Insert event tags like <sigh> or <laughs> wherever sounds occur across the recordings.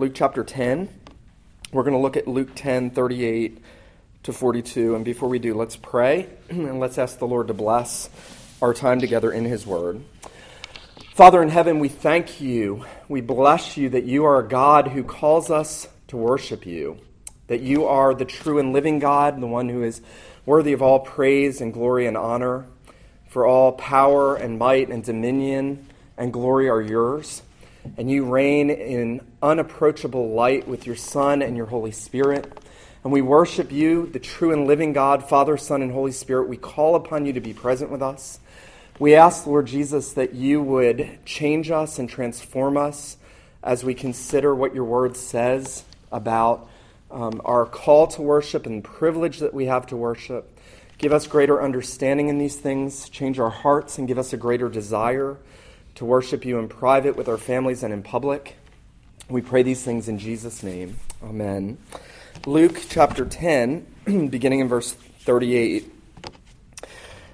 Luke chapter 10. We're going to look at Luke 10, 38 to 42. And before we do, let's pray <clears throat> and let's ask the Lord to bless our time together in His Word. Father in heaven, we thank you. We bless you that you are a God who calls us to worship you, that you are the true and living God, the one who is worthy of all praise and glory and honor. For all power and might and dominion and glory are yours and you reign in unapproachable light with your Son and your Holy Spirit. And we worship you, the true and living God, Father, Son, and Holy Spirit. We call upon you to be present with us. We ask, Lord Jesus, that you would change us and transform us as we consider what your word says about um, our call to worship and the privilege that we have to worship. Give us greater understanding in these things, change our hearts, and give us a greater desire to worship you in private with our families and in public. We pray these things in Jesus' name. Amen. Luke chapter 10, <clears throat> beginning in verse 38.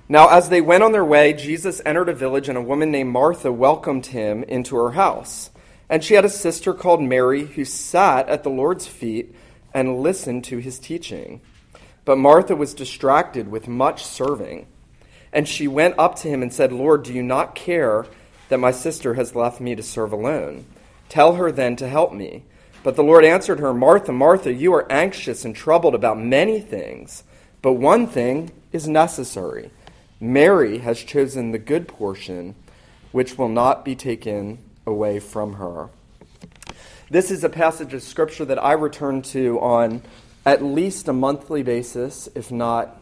Now, as they went on their way, Jesus entered a village, and a woman named Martha welcomed him into her house. And she had a sister called Mary who sat at the Lord's feet and listened to his teaching. But Martha was distracted with much serving. And she went up to him and said, Lord, do you not care? That my sister has left me to serve alone. Tell her then to help me. But the Lord answered her, Martha, Martha, you are anxious and troubled about many things, but one thing is necessary. Mary has chosen the good portion, which will not be taken away from her. This is a passage of Scripture that I return to on at least a monthly basis, if not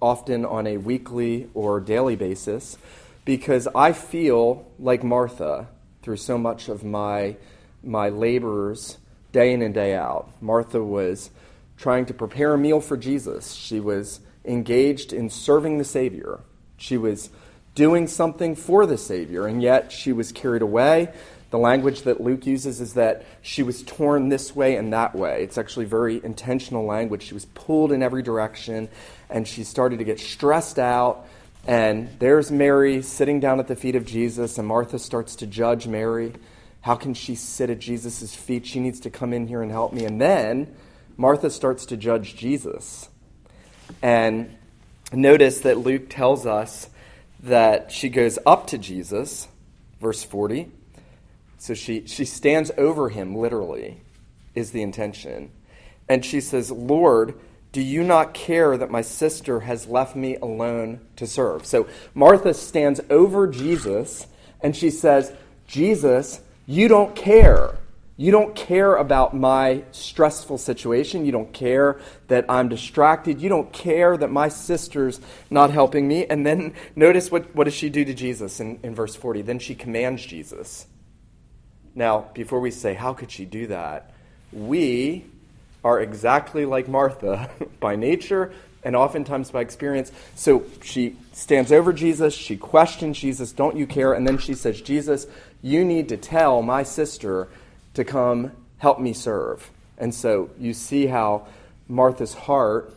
often on a weekly or daily basis because I feel like Martha through so much of my, my labors day in and day out. Martha was trying to prepare a meal for Jesus, she was engaged in serving the Savior, she was doing something for the Savior, and yet she was carried away. The language that Luke uses is that she was torn this way and that way. It's actually very intentional language. She was pulled in every direction, and she started to get stressed out and there's Mary sitting down at the feet of Jesus, and Martha starts to judge Mary. How can she sit at Jesus' feet? She needs to come in here and help me. And then Martha starts to judge Jesus. And notice that Luke tells us that she goes up to Jesus, verse 40. So she, she stands over him, literally, is the intention. And she says, Lord, do you not care that my sister has left me alone to serve? So Martha stands over Jesus and she says, Jesus, you don't care. You don't care about my stressful situation. You don't care that I'm distracted. You don't care that my sister's not helping me. And then notice what, what does she do to Jesus in, in verse 40? Then she commands Jesus. Now, before we say, how could she do that? We are exactly like Martha <laughs> by nature and oftentimes by experience. So she stands over Jesus, she questions Jesus, Don't you care? And then she says, Jesus, you need to tell my sister to come help me serve. And so you see how Martha's heart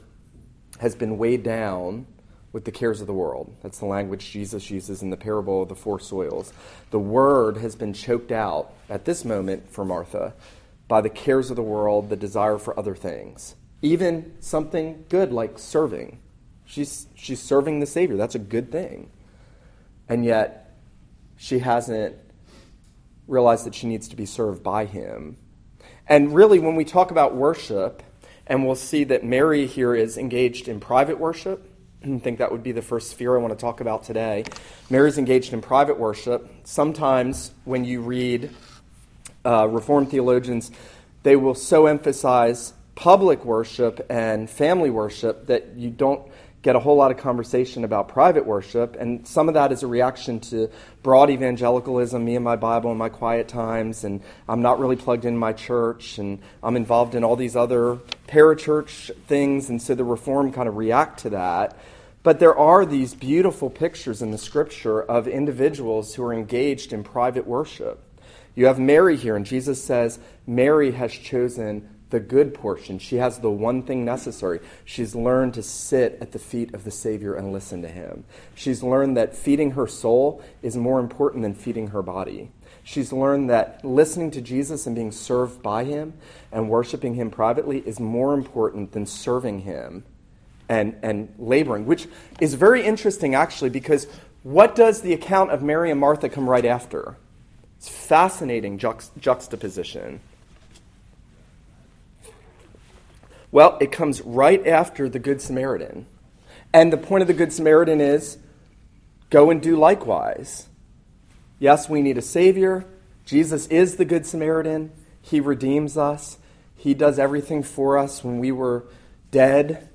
has been weighed down with the cares of the world. That's the language Jesus uses in the parable of the four soils. The word has been choked out at this moment for Martha by the cares of the world, the desire for other things. Even something good like serving. She's, she's serving the Savior. That's a good thing. And yet, she hasn't realized that she needs to be served by Him. And really, when we talk about worship, and we'll see that Mary here is engaged in private worship. <clears throat> I think that would be the first sphere I want to talk about today. Mary's engaged in private worship. Sometimes when you read uh, Reformed theologians, they will so emphasize public worship and family worship that you don't get a whole lot of conversation about private worship. And some of that is a reaction to broad evangelicalism, me and my Bible and my quiet times, and I'm not really plugged in my church, and I'm involved in all these other parachurch things, and so the Reform kind of react to that. But there are these beautiful pictures in the scripture of individuals who are engaged in private worship. You have Mary here, and Jesus says Mary has chosen the good portion. She has the one thing necessary. She's learned to sit at the feet of the Savior and listen to him. She's learned that feeding her soul is more important than feeding her body. She's learned that listening to Jesus and being served by him and worshiping him privately is more important than serving him and, and laboring, which is very interesting actually because what does the account of Mary and Martha come right after? It's fascinating juxtaposition. Well, it comes right after the Good Samaritan. And the point of the Good Samaritan is go and do likewise. Yes, we need a Savior. Jesus is the Good Samaritan. He redeems us. He does everything for us when we were dead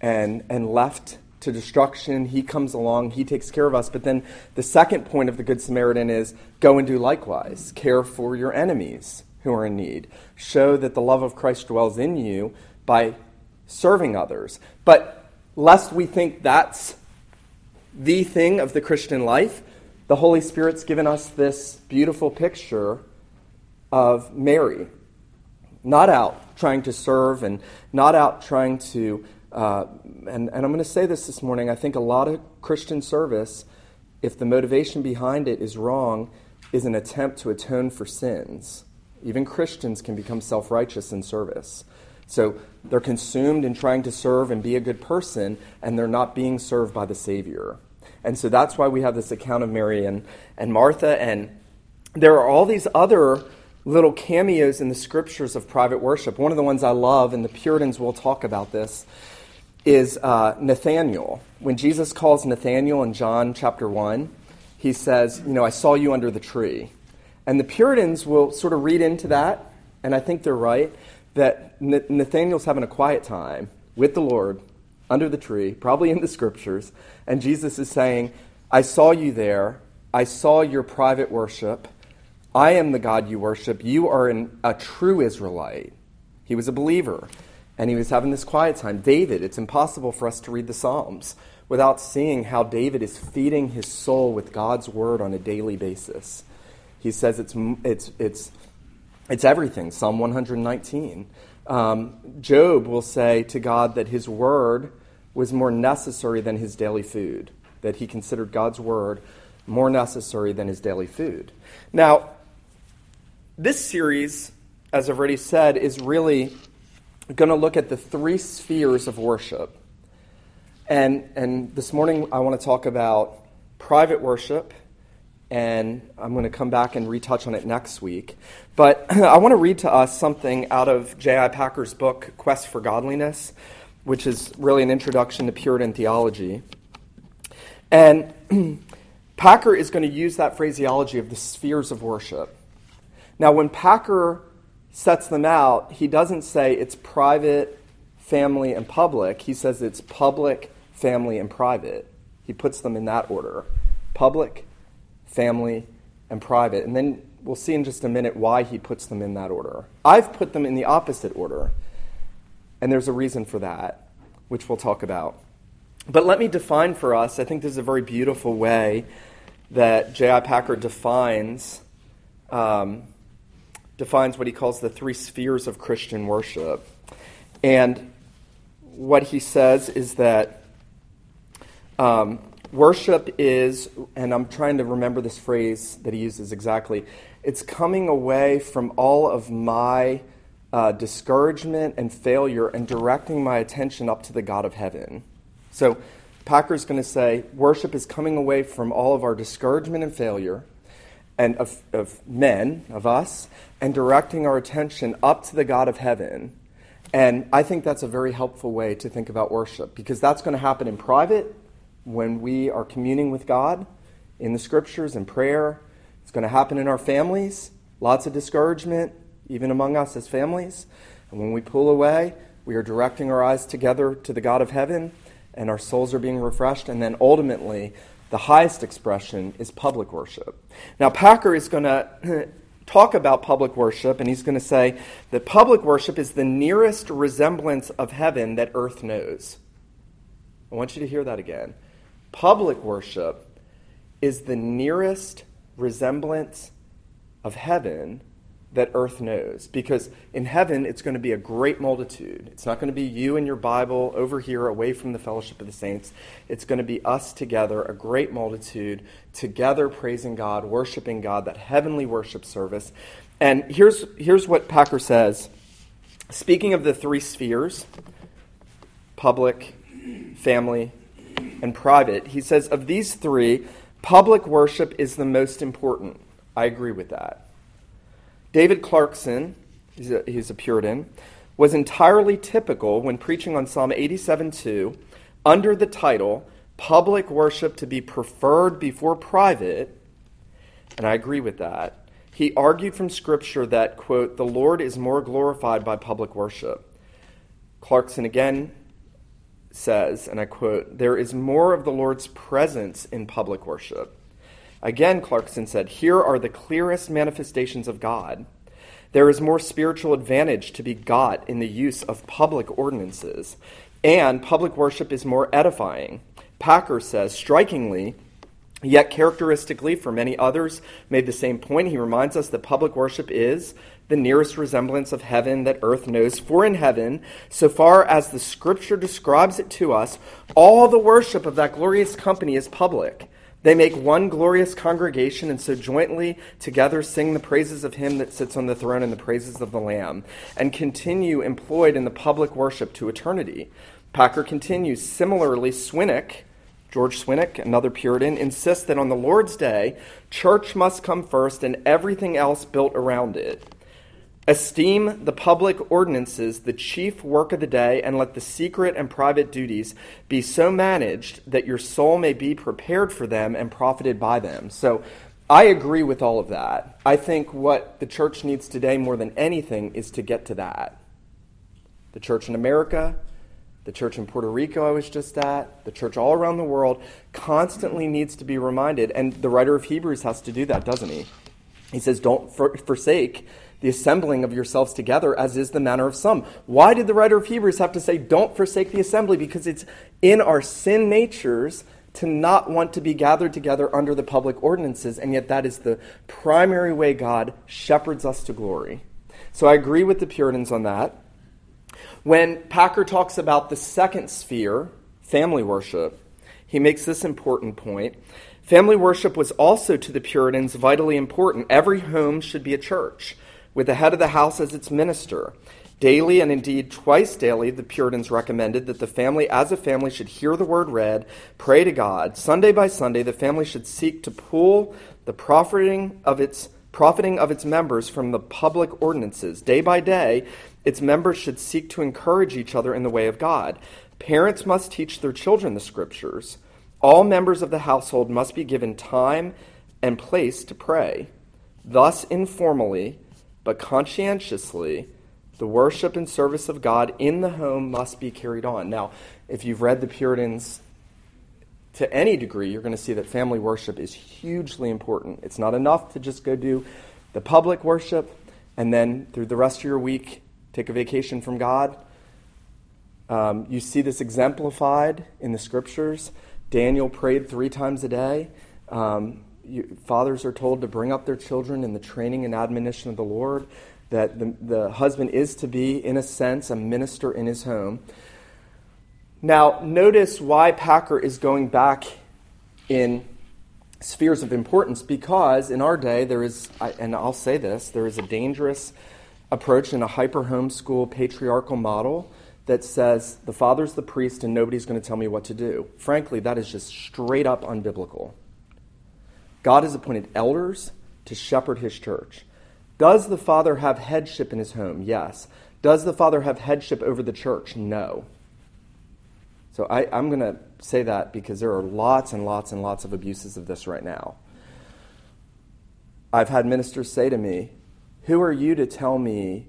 and, and left to destruction. He comes along, He takes care of us. But then the second point of the Good Samaritan is go and do likewise. Care for your enemies who are in need. Show that the love of Christ dwells in you by serving others. But lest we think that's the thing of the Christian life, the Holy Spirit's given us this beautiful picture of Mary, not out trying to serve and not out trying to uh, and, and I'm going to say this this morning. I think a lot of Christian service, if the motivation behind it is wrong, is an attempt to atone for sins. Even Christians can become self righteous in service. So they're consumed in trying to serve and be a good person, and they're not being served by the Savior. And so that's why we have this account of Mary and, and Martha. And there are all these other little cameos in the scriptures of private worship. One of the ones I love, and the Puritans will talk about this, is uh, Nathaniel. When Jesus calls Nathaniel in John chapter 1, he says, You know, I saw you under the tree. And the Puritans will sort of read into that, and I think they're right, that Nathaniel's having a quiet time with the Lord under the tree, probably in the scriptures, and Jesus is saying, I saw you there. I saw your private worship. I am the God you worship. You are an, a true Israelite. He was a believer and he was having this quiet time. David, it's impossible for us to read the Psalms without seeing how David is feeding his soul with God's word on a daily basis. He says it's, it's, it's, it's everything, Psalm 119. Um, Job will say to God that his word was more necessary than his daily food, that he considered God's word more necessary than his daily food. Now, this series, as I've already said, is really going to look at the three spheres of worship. And, and this morning I want to talk about private worship, and I'm going to come back and retouch on it next week. But <clears throat> I want to read to us something out of J.I. Packer's book, Quest for Godliness, which is really an introduction to Puritan theology. And <clears throat> Packer is going to use that phraseology of the spheres of worship. Now, when Packer sets them out, he doesn't say it's private, family, and public. He says it's public, family, and private. He puts them in that order public, family, and private. And then we'll see in just a minute why he puts them in that order. I've put them in the opposite order, and there's a reason for that, which we'll talk about. But let me define for us, I think this is a very beautiful way that J.I. Packer defines um, defines what he calls the three spheres of Christian worship. And what he says is that um, worship is, and I'm trying to remember this phrase that he uses exactly, it's coming away from all of my uh, discouragement and failure and directing my attention up to the God of heaven. So Packer's going to say worship is coming away from all of our discouragement and failure and of, of men, of us, and directing our attention up to the God of heaven. And I think that's a very helpful way to think about worship because that's going to happen in private when we are communing with God in the scriptures and prayer. It's going to happen in our families, lots of discouragement, even among us as families. And when we pull away, we are directing our eyes together to the God of heaven, and our souls are being refreshed. And then ultimately, the highest expression is public worship. Now, Packer is going to <clears throat> talk about public worship, and he's going to say that public worship is the nearest resemblance of heaven that earth knows. I want you to hear that again. Public worship is the nearest resemblance of heaven that earth knows. Because in heaven, it's going to be a great multitude. It's not going to be you and your Bible over here away from the fellowship of the saints. It's going to be us together, a great multitude, together praising God, worshiping God, that heavenly worship service. And here's, here's what Packer says. Speaking of the three spheres public, family, and private, he says, of these three, public worship is the most important. I agree with that. David Clarkson, he's a, he's a Puritan, was entirely typical when preaching on Psalm 87:2 under the title Public Worship to be Preferred Before Private, and I agree with that. He argued from Scripture that, quote, the Lord is more glorified by public worship. Clarkson again says, and I quote, there is more of the Lord's presence in public worship. Again, Clarkson said, here are the clearest manifestations of God. There is more spiritual advantage to be got in the use of public ordinances, and public worship is more edifying. Packer says, strikingly, yet characteristically for many others, made the same point. He reminds us that public worship is the nearest resemblance of heaven that earth knows. For in heaven, so far as the scripture describes it to us, all the worship of that glorious company is public. They make one glorious congregation and so jointly together sing the praises of him that sits on the throne and the praises of the Lamb, and continue employed in the public worship to eternity. Packer continues, similarly, Swinnock, George Swinnock, another Puritan, insists that on the Lord's day, church must come first and everything else built around it. Esteem the public ordinances the chief work of the day, and let the secret and private duties be so managed that your soul may be prepared for them and profited by them. So I agree with all of that. I think what the church needs today more than anything is to get to that. The church in America, the church in Puerto Rico, I was just at, the church all around the world constantly needs to be reminded. And the writer of Hebrews has to do that, doesn't he? He says, Don't for- forsake the assembling of yourselves together, as is the manner of some. Why did the writer of Hebrews have to say, don't forsake the assembly? Because it's in our sin natures to not want to be gathered together under the public ordinances, and yet that is the primary way God shepherds us to glory. So I agree with the Puritans on that. When Packer talks about the second sphere, family worship, he makes this important point. Family worship was also to the Puritans vitally important. Every home should be a church with the head of the house as its minister. Daily and indeed twice daily, the Puritans recommended that the family, as a family, should hear the word read, pray to God. Sunday by Sunday, the family should seek to pool the profiting of its profiting of its members from the public ordinances. Day by day, its members should seek to encourage each other in the way of God. Parents must teach their children the scriptures. All members of the household must be given time and place to pray. Thus, informally, but conscientiously, the worship and service of God in the home must be carried on. Now, if you've read the Puritans to any degree, you're going to see that family worship is hugely important. It's not enough to just go do the public worship and then through the rest of your week take a vacation from God. Um, you see this exemplified in the scriptures. Daniel prayed three times a day. Um, you, fathers are told to bring up their children in the training and admonition of the Lord, that the, the husband is to be, in a sense, a minister in his home. Now, notice why Packer is going back in spheres of importance because in our day there is, and I'll say this, there is a dangerous approach in a hyper homeschool patriarchal model that says the father's the priest and nobody's going to tell me what to do. Frankly, that is just straight up unbiblical. God has appointed elders to shepherd his church. Does the father have headship in his home? Yes. Does the father have headship over the church? No. So I, am going to say that because there are lots and lots and lots of abuses of this right now. I've had ministers say to me, Who are you to tell me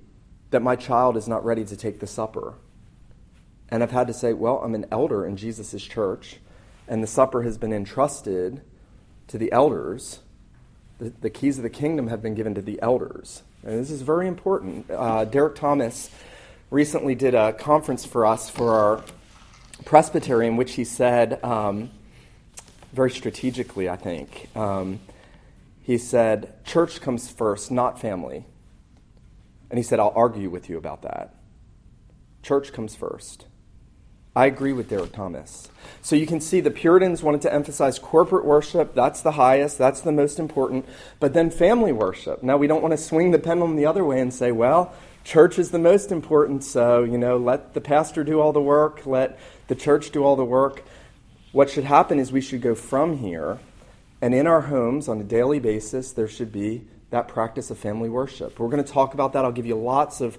that my child is not ready to take the supper? And I've had to say, Well, I'm an elder in Jesus' church, and the supper has been entrusted to the elders. The, the, keys of the kingdom have been given to the elders. And this is very important. Uh, Derek Thomas recently did a conference for us for our presbytery in which he said, um, very strategically, I think, um, he said, Church comes first, not family. And he said, I'll argue with you about that. Church comes first. I agree with Derek Thomas. So you can see the Puritans wanted to emphasize corporate worship. That's the highest, that's the most important. But then family worship. Now, we don't want to swing the pendulum the other way and say, well, church is the most important, so, you know, let the pastor do all the work, let the church do all the work. What should happen is we should go from here, and in our homes on a daily basis, there should be that practice of family worship. We're going to talk about that. I'll give you lots of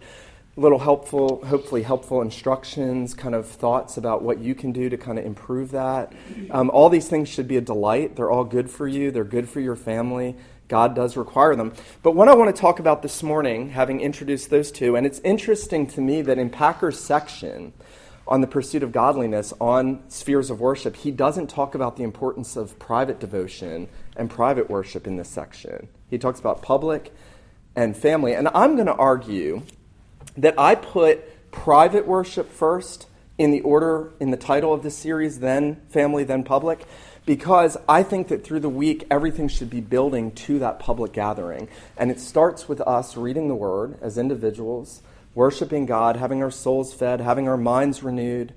little helpful, hopefully helpful instructions, kind of thoughts about what you can do to kind of improve that. Um, all these things should be a delight. They're all good for you, they're good for your family. God does require them. But what I want to talk about this morning, having introduced those two, and it's interesting to me that in Packer's section on the pursuit of godliness on spheres of worship, he doesn't talk about the importance of private devotion and private worship in this section. He talks about public and family. And I'm going to argue that I put private worship first in the order, in the title of this series, then family, then public, because I think that through the week, everything should be building to that public gathering. And it starts with us reading the Word as individuals, worshiping God, having our souls fed, having our minds renewed,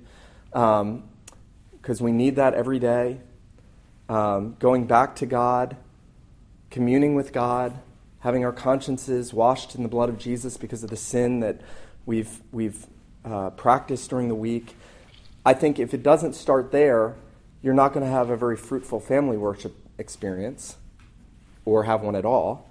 because um, we need that every day, um, going back to God, communing with God, having our consciences washed in the blood of Jesus because of the sin that we've, we've uh, practiced during the week. I think if it doesn't start there, you're not going to have a very fruitful family worship experience or have one at all.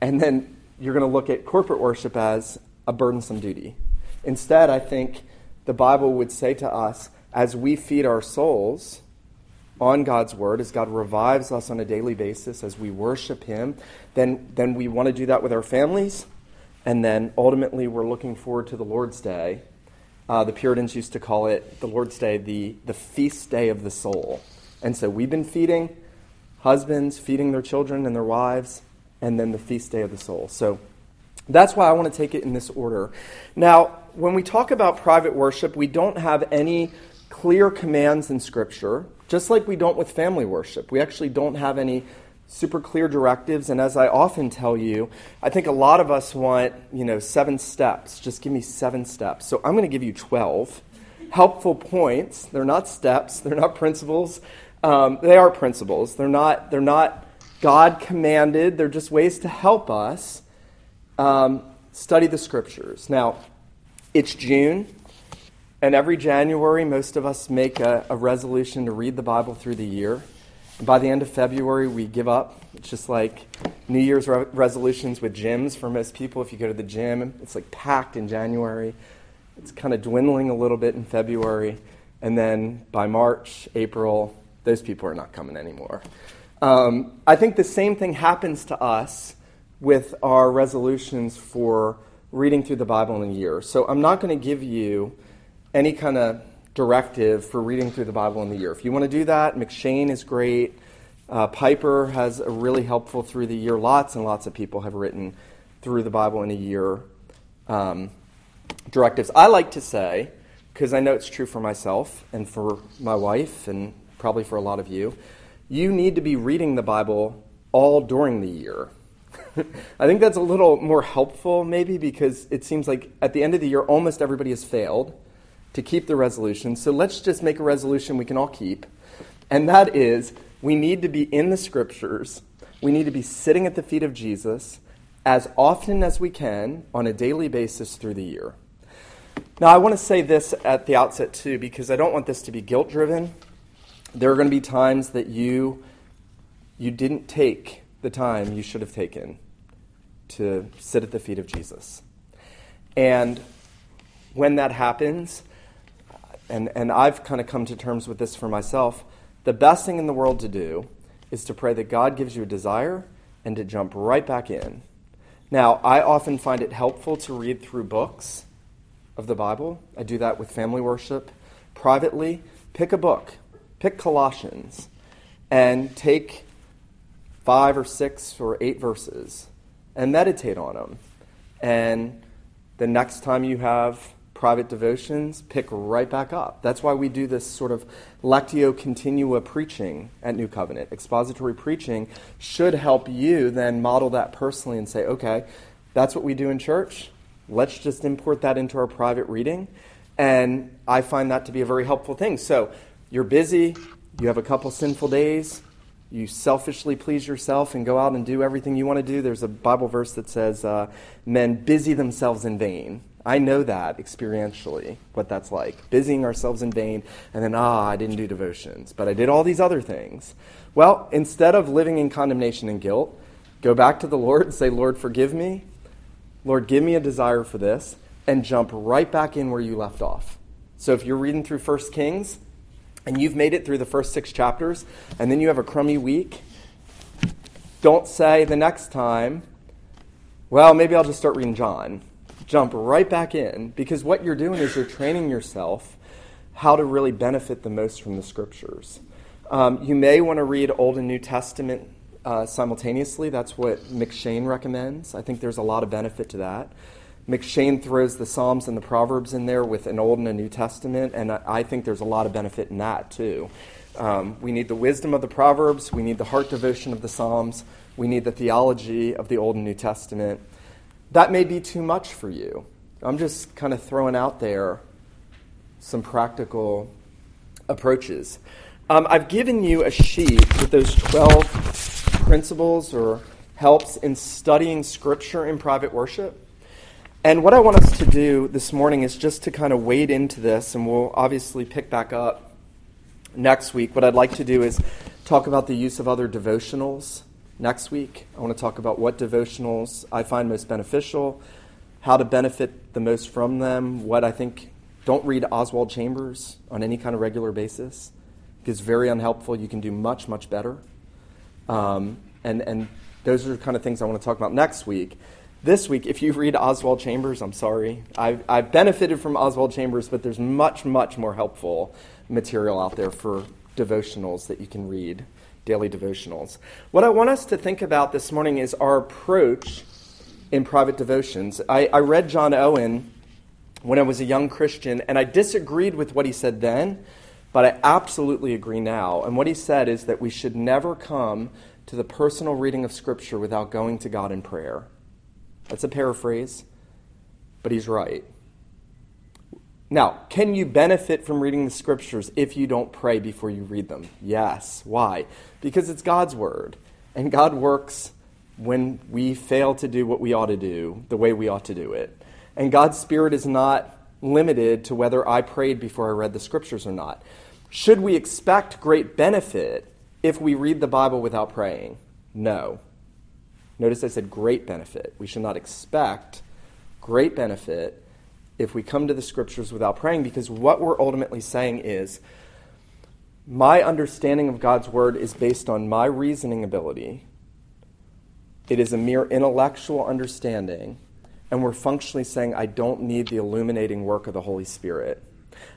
And then you're going to look at corporate worship as a burdensome duty. Instead, I think the Bible would say to us as we feed our souls, on God's word, as God revives us on a daily basis, as we worship Him, then, then we want to do that with our families. And then ultimately, we're looking forward to the Lord's Day. Uh, the Puritans used to call it the Lord's Day, the, the feast day of the soul. And so we've been feeding husbands, feeding their children and their wives, and then the feast day of the soul. So that's why I want to take it in this order. Now, when we talk about private worship, we don't have any clear commands in Scripture just like we don't with family worship. We actually don't have any super clear directives. And as I often tell you, I think a lot of us want, you know, seven steps. Just give me seven steps. So I'm going to give you 12 helpful points. They're not steps, <laughs> they're not principles. Um, they are principles. They're not, they're not God commanded, they're just ways to help us um, study the scriptures. Now, it's June. And every January, most of us make a, a resolution to read the Bible through the year. And by the end of February, we give up. It's just like New Year's re- resolutions with gyms for most people. If you go to the gym, it's like packed in January. It's kind of dwindling a little bit in February. And then by March, April, those people are not coming anymore. Um, I think the same thing happens to us with our resolutions for reading through the Bible in a year. So I'm not going to give you any kind of directive for reading through the Bible in the year. If you want to do that, M'Cheyne is great. Uh, Piper has a really helpful through the year. Lots and lots of people have written through the Bible in a year um, directives. I like to say, because I know it's true for myself and for my wife and probably for a lot of you, you need to be reading the Bible all during the year. <laughs> I think that's a little more helpful, maybe, because it seems like at the end of the year, almost everybody has failed to keep the resolution. So let's just make a resolution we can all keep. And that is we need to be in the scriptures, we need to be sitting at the feet of Jesus as often as we can on a daily basis through the year. Now, I want to say this at the outset, too, because I don't want this to be guilt driven. There are going to be times that you, you didn't take the time you should have taken to sit at the feet of Jesus. And when that happens, and, and I've kind of come to terms with this for myself, the best thing in the world to do is to pray that God gives you a desire and to jump right back in. Now, I often find it helpful to read through books of the Bible. I do that with family worship. Privately, pick a book, pick Colossians, and take five or six or eight verses and meditate on them. And the next time you have private devotions pick right back up. That's why we do this sort of lectio continua preaching at New Covenant. Expository preaching should help you then model that personally and say, okay, that's what we do in church. Let's just import that into our private reading. And I find that to be a very helpful thing. So you're busy, you have a couple sinful days, you selfishly please yourself and go out and do everything you want to do. There's a Bible verse that says, uh, Men busy themselves in vain. I know that experientially, what that's like. Busying ourselves in vain, and then, ah, I didn't do devotions, but I did all these other things. Well, instead of living in condemnation and guilt, go back to the Lord and say, Lord, forgive me. Lord, give me a desire for this, and jump right back in where you left off. So if you're reading through 1 Kings and you've made it through the first six chapters, and then you have a crummy week, don't say the next time, well, maybe I'll just start reading John. Jump right back in, because what you're doing is you're training yourself how to really benefit the most from the scriptures. Um, you may want to read Old and New Testament uh, simultaneously. That's what M'Cheyne recommends. I think there's a lot of benefit to that. M'Cheyne throws the Psalms and the Proverbs in there with an Old and a New Testament, and I think there's a lot of benefit in that too. Um, we need the wisdom of the Proverbs, we need the heart devotion of the Psalms, we need the theology of the Old and New Testament. That may be too much for you. I'm just kind of throwing out there some practical approaches. Um, I've given you a sheet with those 12 principles or helps in studying Scripture in private worship. And what I want us to do this morning is just to kind of wade into this, and we'll obviously pick back up next week. What I'd like to do is talk about the use of other devotionals next week. I want to talk about what devotionals I find most beneficial, how to benefit the most from them, what I think. Don't read Oswald Chambers on any kind of regular basis is very unhelpful. You can do much, much better. Um, and, and those are the kind of things I want to talk about next week. This week, if you read Oswald Chambers, I'm sorry. I've, I've benefited from Oswald Chambers, but there's much, much more helpful material out there for devotionals that you can read, daily devotionals. What I want us to think about this morning is our approach in private devotions. I, I read John Owen when I was a young Christian, and I disagreed with what he said then but I absolutely agree now. And what he said is that we should never come to the personal reading of Scripture without going to God in prayer. That's a paraphrase, but he's right. Now, can you benefit from reading the Scriptures if you don't pray before you read them? Yes. Why? Because it's God's Word. And God works when we fail to do what we ought to do, the way we ought to do it. And God's Spirit is not limited to whether I prayed before I read the Scriptures or not. Should we expect great benefit if we read the Bible without praying? No. Notice I said great benefit. We should not expect great benefit if we come to the scriptures without praying because what we're ultimately saying is my understanding of God's word is based on my reasoning ability. It is a mere intellectual understanding, and we're functionally saying I don't need the illuminating work of the Holy Spirit.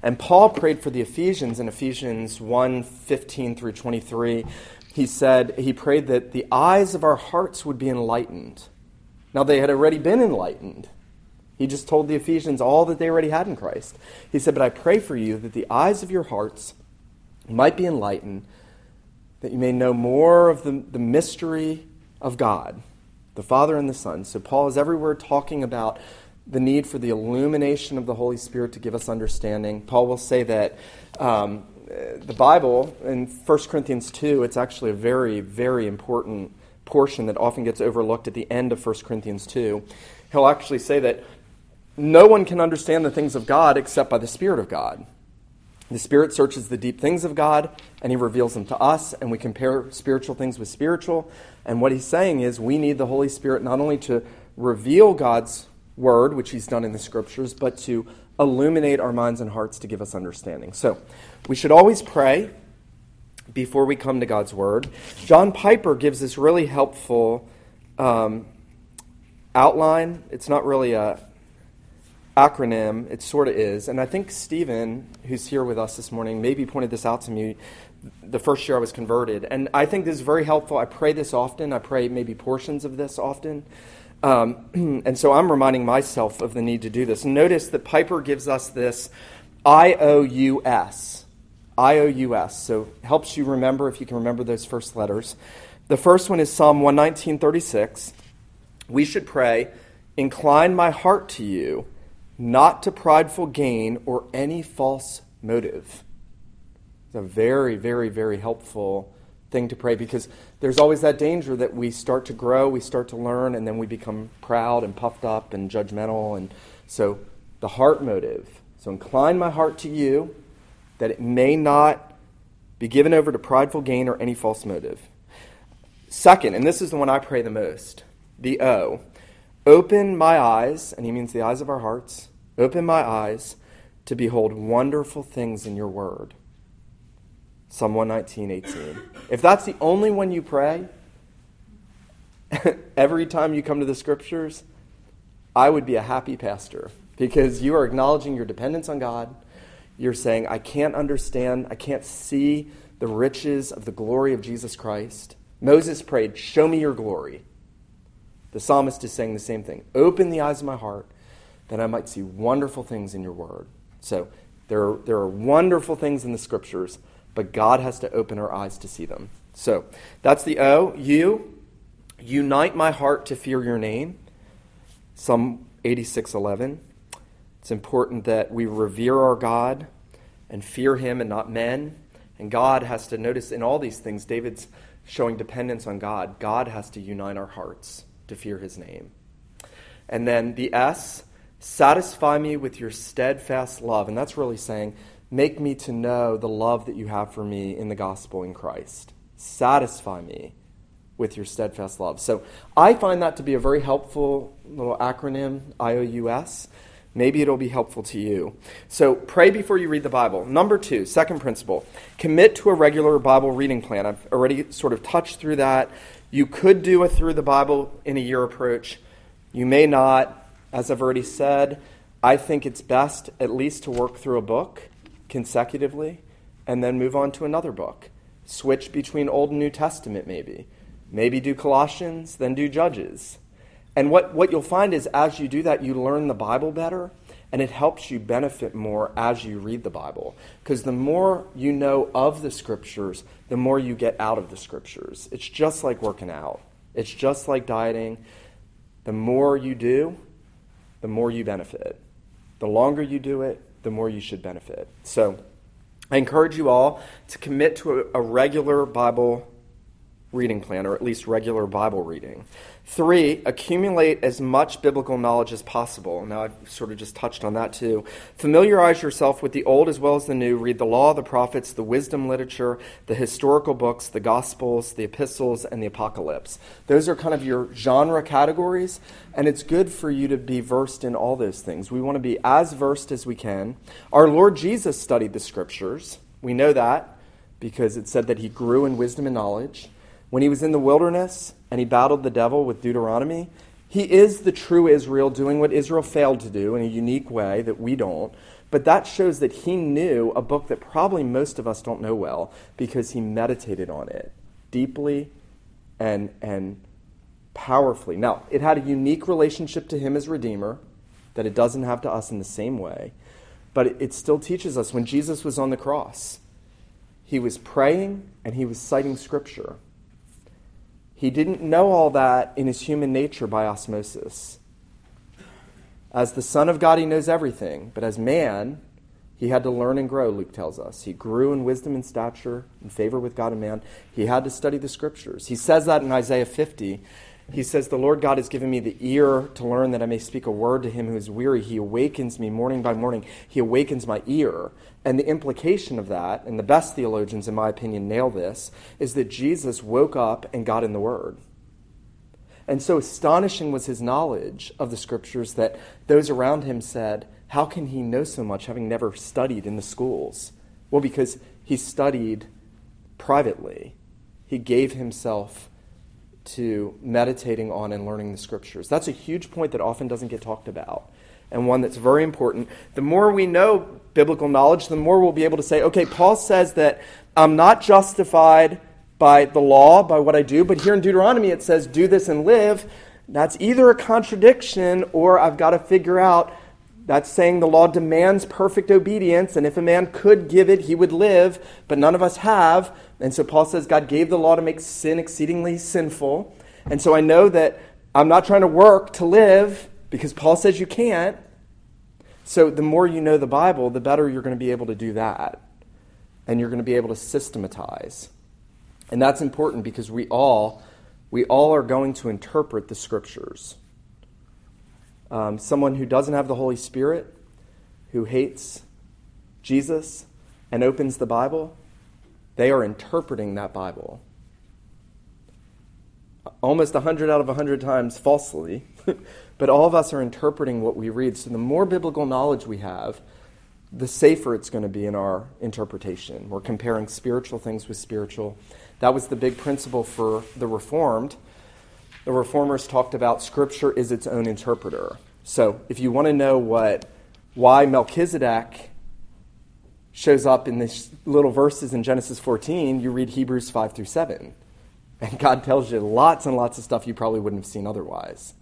And Paul prayed for the Ephesians in Ephesians 1 15 through 23. He said, he prayed that the eyes of our hearts would be enlightened. Now, they had already been enlightened. He just told the Ephesians all that they already had in Christ. He said, But I pray for you that the eyes of your hearts might be enlightened, that you may know more of the, the mystery of God, the Father and the Son. So, Paul is everywhere talking about the need for the illumination of the Holy Spirit to give us understanding. Paul will say that um, the Bible, in 1 Corinthians 2, it's actually a very, very important portion that often gets overlooked at the end of 1 Corinthians 2. He'll actually say that no one can understand the things of God except by the Spirit of God. The Spirit searches the deep things of God, and He reveals them to us, and we compare spiritual things with spiritual. And what He's saying is we need the Holy Spirit not only to reveal God's word, which he's done in the scriptures, but to illuminate our minds and hearts to give us understanding. So we should always pray before we come to God's word. John Piper gives this really helpful um, outline. It's not really a acronym, it sort of is. And I think Stephen, who's here with us this morning, maybe pointed this out to me the first year I was converted. And I think this is very helpful. I pray this often. I pray maybe portions of this often. Um, <clears throat> and so I'm reminding myself of the need to do this. Notice that Piper gives us this I O U S. I O U S. So it helps you remember if you can remember those first letters. The first one is Psalm 119.36. We should pray Incline my heart to you, not to prideful gain or any false motive. It's a very, very, very helpful thing to pray because there's always that danger that we start to grow, we start to learn, and then we become proud and puffed up and judgmental. And so the heart motive. So incline my heart to you that it may not be given over to prideful gain or any false motive. Second, and this is the one I pray the most, the O. Open my eyes, and he means the eyes of our hearts. Open my eyes to behold wonderful things in your word. Psalm 119, 18. If that's the only one you pray, <laughs> every time you come to the scriptures, I would be a happy pastor because you are acknowledging your dependence on God. You're saying, I can't understand, I can't see the riches of the glory of Jesus Christ. Moses prayed, Show me your glory. The psalmist is saying the same thing. Open the eyes of my heart that I might see wonderful things in your word. So there are, there are wonderful things in the scriptures but God has to open our eyes to see them. So that's the O. You, unite my heart to fear your name. Psalm 86:11. It's important that we revere our God and fear him and not men. And God has to notice in all these things, David's showing dependence on God. God has to unite our hearts to fear his name. And then the S, satisfy me with your steadfast love. And that's really saying, Make me to know the love that you have for me in the gospel in Christ. Satisfy me with your steadfast love. So I find that to be a very helpful little acronym, IOUS. Maybe it'll be helpful to you. So pray before you read the Bible. Number two, second principle commit to a regular Bible reading plan. I've already sort of touched through that. You could do a through the Bible in a year approach. You may not. As I've already said, I think it's best at least to work through a book consecutively and then move on to another book. Switch between Old and New Testament, maybe. Maybe do Colossians, then do Judges. And what, what you'll find is as you do that, you learn the Bible better, and it helps you benefit more as you read the Bible. Because the more you know of the Scriptures, the more you get out of the Scriptures. It's just like working out, it's just like dieting. The more you do, the more you benefit. The longer you do it, the more you should benefit. So I encourage you all to commit to a, a regular Bible reading plan, or at least regular Bible reading. Three, accumulate as much biblical knowledge as possible. Now, I've sort of just touched on that too. Familiarize yourself with the Old as well as the New. Read the law, the prophets, the wisdom literature, the historical books, the Gospels, the epistles, and the Apocalypse. Those are kind of your genre categories, and it's good for you to be versed in all those things. We want to be as versed as we can. Our Lord Jesus studied the Scriptures. We know that because it said that he grew in wisdom and knowledge. When he was in the wilderness and he battled the devil with Deuteronomy, he is the true Israel doing what Israel failed to do in a unique way that we don't. But that shows that he knew a book that probably most of us don't know well because he meditated on it deeply and, and powerfully. Now, it had a unique relationship to him as Redeemer that it doesn't have to us in the same way. But it, it still teaches us when Jesus was on the cross, he was praying and he was citing Scripture. He didn't know all that in his human nature by osmosis. As the Son of God, he knows everything, but as man, he had to learn and grow, Luke tells us. He grew in wisdom and stature, in favor with God and man. He had to study the scriptures. He says that in Isaiah 50 he says, The Lord God has given me the ear to learn that I may speak a word to him who is weary. He awakens me morning by morning. He awakens my ear. And the implication of that, and the best theologians, in my opinion, nail this, is that Jesus woke up and got in the Word. And so astonishing was his knowledge of the Scriptures that those around him said, How can he know so much having never studied in the schools? Well, because he studied privately, he gave himself to meditating on and learning the scriptures. That's a huge point that often doesn't get talked about, and one that's very important. The more we know biblical knowledge, the more we'll be able to say, okay, Paul says that I'm not justified by the law, by what I do, but here in Deuteronomy it says, do this and live. That's either a contradiction or I've got to figure out that's saying the law demands perfect obedience, and if a man could give it, he would live, but none of us have. And so Paul says God gave the law to make sin exceedingly sinful. And so I know that I'm not trying to work to live, because Paul says you can't. So the more you know the Bible, the better you're going to be able to do that. And you're going to be able to systematize. And that's important because we all we all are going to interpret the scriptures. Um, someone who doesn't have the Holy Spirit, who hates Jesus and opens the Bible, they are interpreting that Bible. Almost 100 out of 100 times falsely, <laughs> but all of us are interpreting what we read. So the more biblical knowledge we have, the safer it's going to be in our interpretation. We're comparing spiritual things with spiritual. That was the big principle for the Reformed. The Reformers talked about Scripture is its own interpreter. So if you want to know what why Melchizedek shows up in these little verses in Genesis 14, you read Hebrews 5 through 7. And God tells you lots and lots of stuff you probably wouldn't have seen otherwise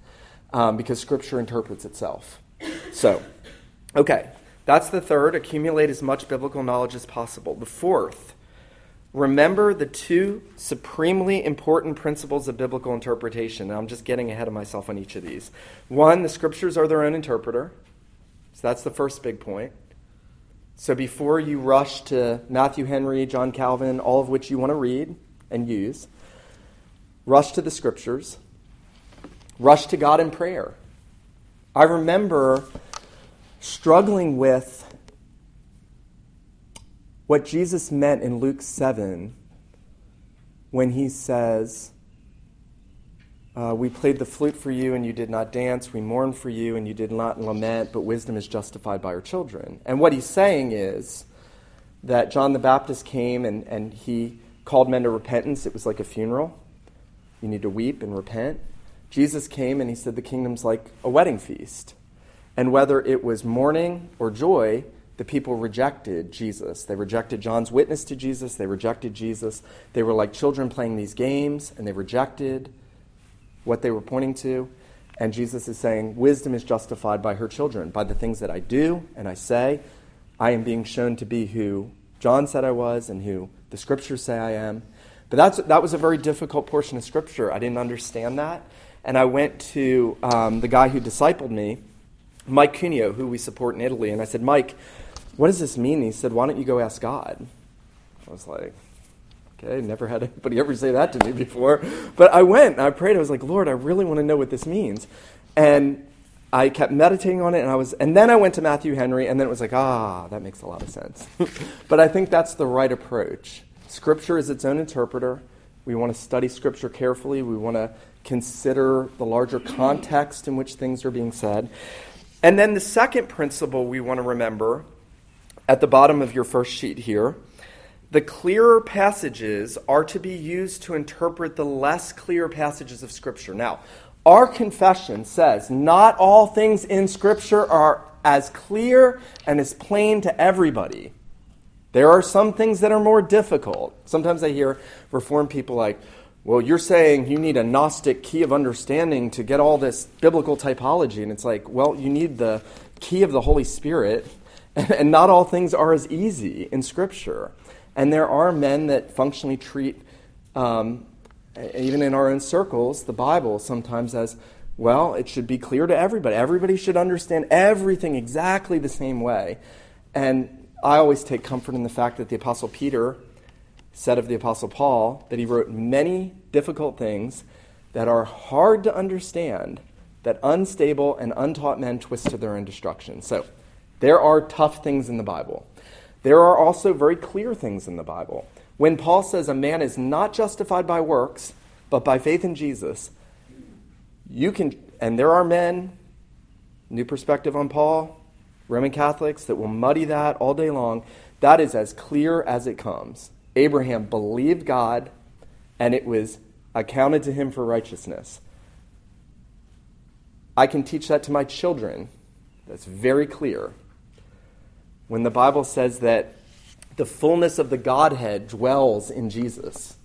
um, because Scripture interprets itself. So, okay, that's the third. Accumulate as much biblical knowledge as possible. The fourth, remember the two supremely important principles of biblical interpretation. Now, I'm just getting ahead of myself on each of these. One, the Scriptures are their own interpreter. So that's the first big point. So before you rush to Matthew Henry, John Calvin, all of which you want to read and use, rush to the Scriptures rush to God in prayer. I remember struggling with what Jesus meant in Luke 7 when he says, uh, We played the flute for you and you did not dance. We mourned for you and you did not lament, but wisdom is justified by her children. And what he's saying is that John the Baptist came and, and he called men to repentance. It was like a funeral. You need to weep and repent. Jesus came and he said the kingdom's like a wedding feast. And whether it was mourning or joy, the people rejected Jesus. They rejected John's witness to Jesus. They rejected Jesus. They were like children playing these games, and they rejected what they were pointing to. And Jesus is saying, Wisdom is justified by her children, by the things that I do and I say. I am being shown to be who John said I was and who the scriptures say I am. But that's, that was a very difficult portion of scripture. I didn't understand that and I went to um, the guy who discipled me, Mike Cuneo, who we support in Italy, and I said, Mike, what does this mean? He said, Why don't you go ask God? I was like, Okay, never had anybody ever say that to me before. But I went and I prayed. I was like, Lord, I really want to know what this means. And I kept meditating on it, and I was, and then I went to Matthew Henry, and then it was like, ah, that makes a lot of sense. <laughs> but I think that's the right approach. Scripture is its own interpreter. We want to study Scripture carefully. We want to consider the larger context in which things are being said. And then the second principle we want to remember at the bottom of your first sheet here the clearer passages are to be used to interpret the less clear passages of Scripture. Now, our confession says not all things in Scripture are as clear and as plain to everybody. There are some things that are more difficult. Sometimes I hear Reformed people like, well, you're saying you need a Gnostic key of understanding to get all this biblical typology. And it's like, well, you need the key of the Holy Spirit. <laughs> And not all things are as easy in Scripture. And there are men that functionally treat, um, even in our own circles, the Bible sometimes as, well, it should be clear to everybody. Everybody should understand everything exactly the same way. And I always take comfort in the fact that the Apostle Peter said of the Apostle Paul that he wrote many difficult things that are hard to understand, that unstable and untaught men twist to their own destruction. So, there are tough things in the Bible. There are also very clear things in the Bible. When Paul says a man is not justified by works, but by faith in Jesus, you can, and there are men, new perspective on Paul, Roman Catholics, that will muddy that all day long. That is as clear as it comes. Abraham believed God, and it was accounted to him for righteousness. I can teach that to my children. That's very clear. When the Bible says that the fullness of the Godhead dwells in Jesus,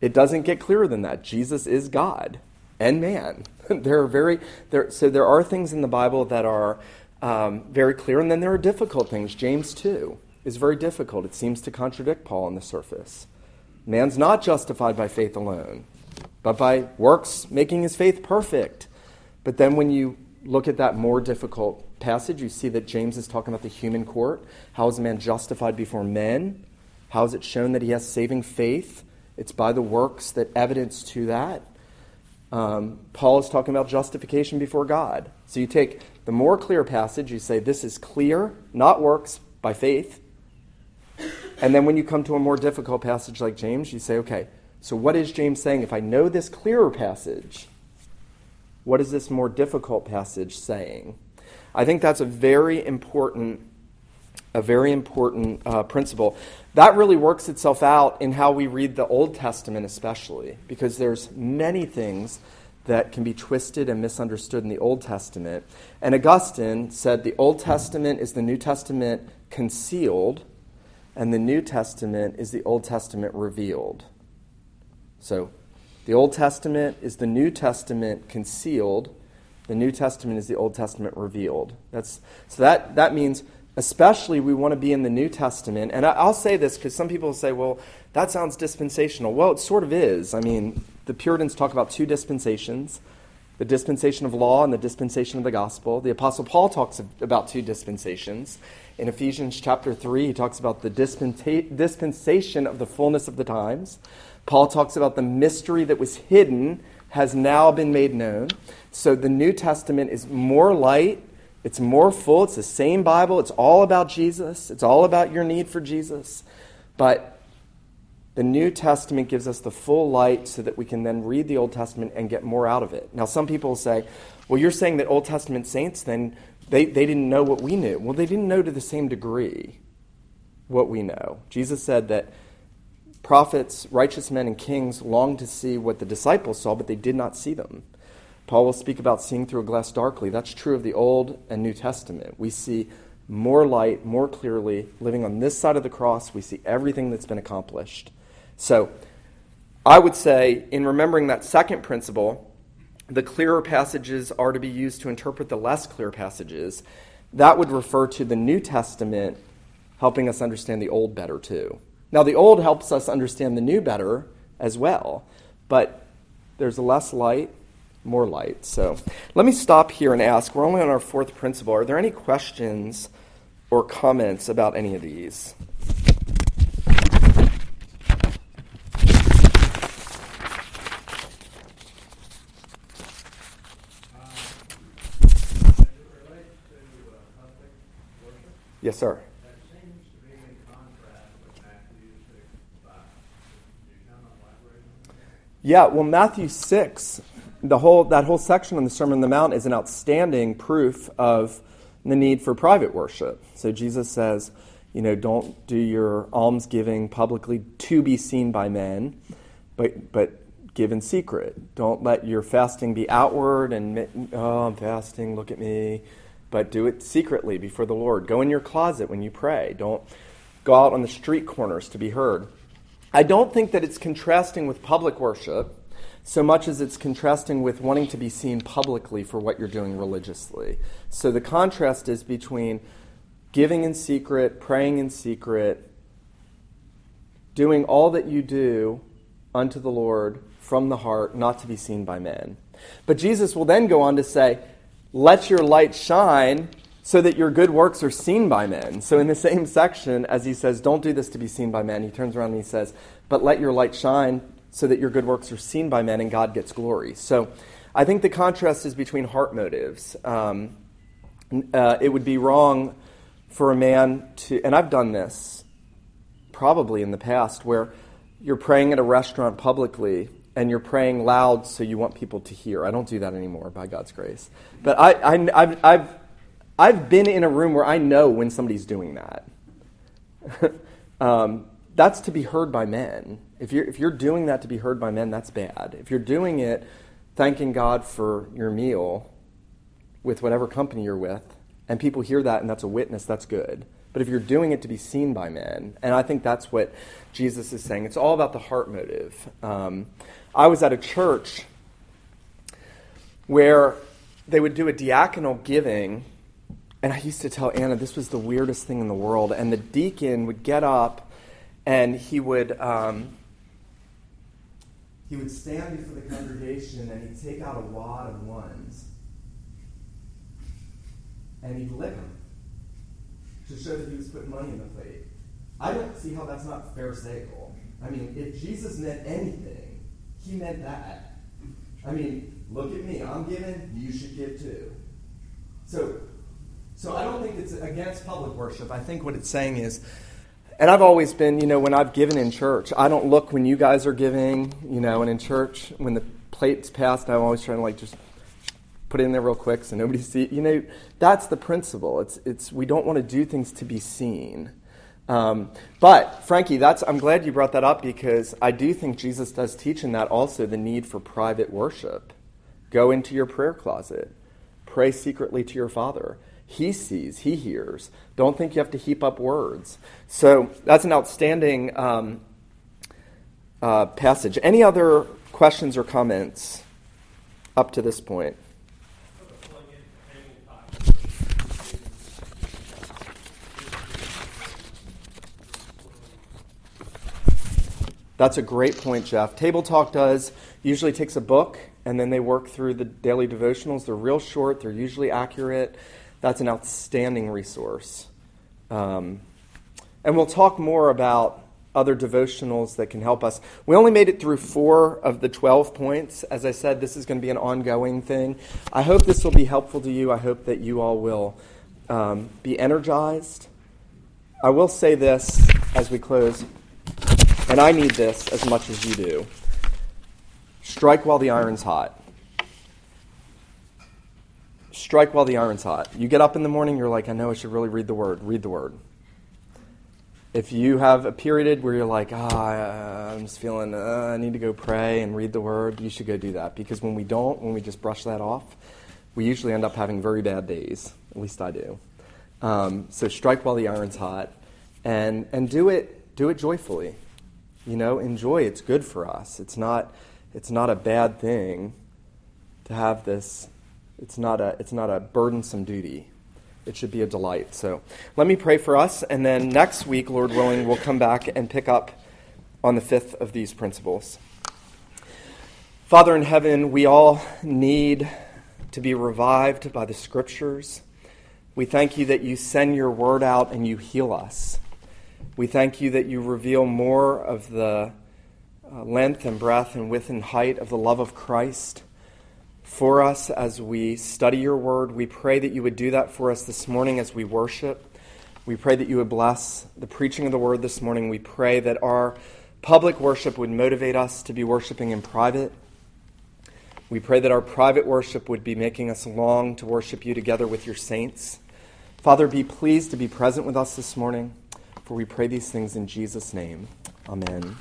it doesn't get clearer than that. Jesus is God and man. <laughs> there are very there, so there are things in the Bible that are um, very clear, and then there are difficult things. James two is very difficult. It seems to contradict Paul on the surface. Man's not justified by faith alone, but by works making his faith perfect. But then when you look at that more difficult passage, you see that James is talking about the human court. How is a man justified before men? How is it shown that he has saving faith? It's by the works that evidence to that. Um, Paul is talking about justification before God. So you take the more clear passage, you say, This is clear, not works, by faith. And then when you come to a more difficult passage like James, you say, Okay, so what is James saying? If I know this clearer passage, what is this more difficult passage saying? I think that's a very important, a very important uh, principle. That really works itself out in how we read the Old Testament, especially because there's many things that can be twisted and misunderstood in the Old Testament. And Augustine said the Old Testament is the New Testament concealed, and the New Testament is the Old Testament revealed. So the Old Testament is the New Testament concealed. The New Testament is the Old Testament revealed. That's, so that, that means, especially, we want to be in the New Testament. And I, will say this because some people say, well, that sounds dispensational. Well, it sort of is. I mean, the Puritans talk about two dispensations the dispensation of law and the dispensation of the gospel. The Apostle Paul talks about two dispensations. In Ephesians chapter 3, he talks about the dispensa- dispensation of the fullness of the times. Paul talks about the mystery that was hidden has now been made known. So the New Testament is more light, it's more full, it's the same Bible, it's all about Jesus, it's all about your need for Jesus. But the New Testament gives us the full light so that we can then read the Old Testament and get more out of it. Now, some people say, well, you're saying that Old Testament saints then, they, they didn't know what we knew. Well, they didn't know to the same degree what we know. Jesus said that Prophets, righteous men, and kings longed to see what the disciples saw, but they did not see them. Paul will speak about seeing through a glass darkly. That's true of the Old and New Testament. We see more light, more clearly. Living on this side of the cross, we see everything that's been accomplished. So, I would say, in remembering that second principle, the clearer passages are to be used to interpret the less clear passages. That would refer to the New Testament helping us understand the Old better, too. Now, the old helps us understand the new better as well, but there's less light, more light. So let me stop here and ask we're only on our fourth principle. Are there any questions or comments about any of these? Yes, sir. Yeah, well, Matthew 6, the whole, that whole section on the Sermon on the Mount is an outstanding proof of the need for private worship. So Jesus says, you know, don't do your almsgiving publicly to be seen by men, but, but give in secret. Don't let your fasting be outward and, oh, I'm fasting, look at me. But do it secretly before the Lord. Go in your closet when you pray. Don't go out on the street corners to be heard. I don't think that it's contrasting with public worship so much as it's contrasting with wanting to be seen publicly for what you're doing religiously. So the contrast is between giving in secret, praying in secret, doing all that you do unto the Lord from the heart, not to be seen by men. But Jesus will then go on to say, Let your light shine so that your good works are seen by men. So, in the same section, as he says, Don't do this to be seen by men, he turns around and he says, But let your light shine so that your good works are seen by men and God gets glory. So, I think the contrast is between heart motives. Um, uh, it would be wrong for a man to, and I've done this probably in the past, where you're praying at a restaurant publicly and you're praying loud so you want people to hear. I don't do that anymore, by God's grace. But I, I, I've, I've I've been in a room where I know when somebody's doing that. <laughs> um, that's to be heard by men. If you're, if you're doing that to be heard by men, that's bad. If you're doing it thanking God for your meal with whatever company you're with, and people hear that and that's a witness, that's good. But if you're doing it to be seen by men, and I think that's what Jesus is saying, it's all about the heart motive. Um, I was at a church where they would do a diaconal giving and I used to tell Anna this was the weirdest thing in the world. And the deacon would get up and he would um, he would stand before the congregation and he'd take out a wad of ones and he'd lick them to show that he was putting money in the plate. I don't see how that's not pharisaical. I mean, if Jesus meant anything, he meant that. I mean, look at me. I'm giving, you should give too. So, so I don't think it's against public worship. I think what it's saying is, and I've always been, you know, when I've given in church, I don't look when you guys are giving, you know, and in church, when the plate's passed, I'm always trying to like just put it in there real quick so nobody see. You know, that's the principle. It's it's we don't want to do things to be seen. Um, but Frankie, that's I'm glad you brought that up because I do think Jesus does teach in that also the need for private worship. Go into your prayer closet, pray secretly to your Father. He sees, He hears. Don't think you have to heap up words. So that's an outstanding um, uh, passage. Any other questions or comments up to this point? That's a great point, Jeff. Table Talk does usually takes a book and then they work through the daily devotionals. They're real short, they're usually accurate. That's an outstanding resource. Um, and we'll talk more about other devotionals that can help us. We only made it through four of the 12 points. As I said, this is going to be an ongoing thing. I hope this will be helpful to you. I hope that you all will um, be energized. I will say this as we close. And I need this as much as you do. Strike while the iron's hot. Strike while the iron's hot. You get up in the morning, you're like, I know I should really read the word. Read the word. If you have a period where you're like, ah, oh, I'm just feeling, uh, I need to go pray and read the word, you should go do that. Because when we don't, when we just brush that off, we usually end up having very bad days. At least I do. Um, so strike while the iron's hot, and and do it do it joyfully. You know, enjoy. It's good for us. It's not, it's not a bad thing to have this. It's not a, it's not a burdensome duty. It should be a delight. So let me pray for us, and then next week, Lord willing, we'll come back and pick up on the fifth of these principles. Father in heaven, we all need to be revived by the scriptures. We thank you that you send your word out and you heal us. We thank you that you reveal more of the uh, length and breadth and width and height of the love of Christ for us as we study your word. We pray that you would do that for us this morning as we worship. We pray that you would bless the preaching of the word this morning. We pray that our public worship would motivate us to be worshiping in private. We pray that our private worship would be making us long to worship you together with your saints. Father, be pleased to be present with us this morning. For we pray these things in Jesus' name. Amen.